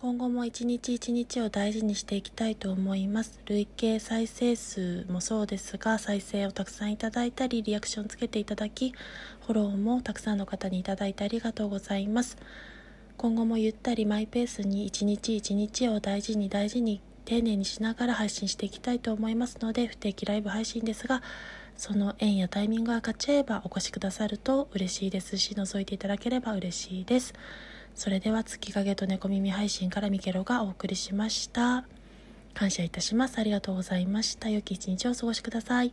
今後も一日一日を大事にしていきたいと思います。累計再生数もそうですが再生をたくさんいただいたりリアクションつけていただきフォローもたくさんの方にいただいてありがとうございます。今後もゆったりマイペースに一日一日を大事に大事に丁寧にしながら配信していきたいと思いますので不定期ライブ配信ですがその縁やタイミングが勝ち合えばお越しくださると嬉しいです。し覗いていただければ嬉しいです。それでは月影と猫耳配信からミケロがお送りしました。感謝いたします。ありがとうございました。良き一日をお過ごしください。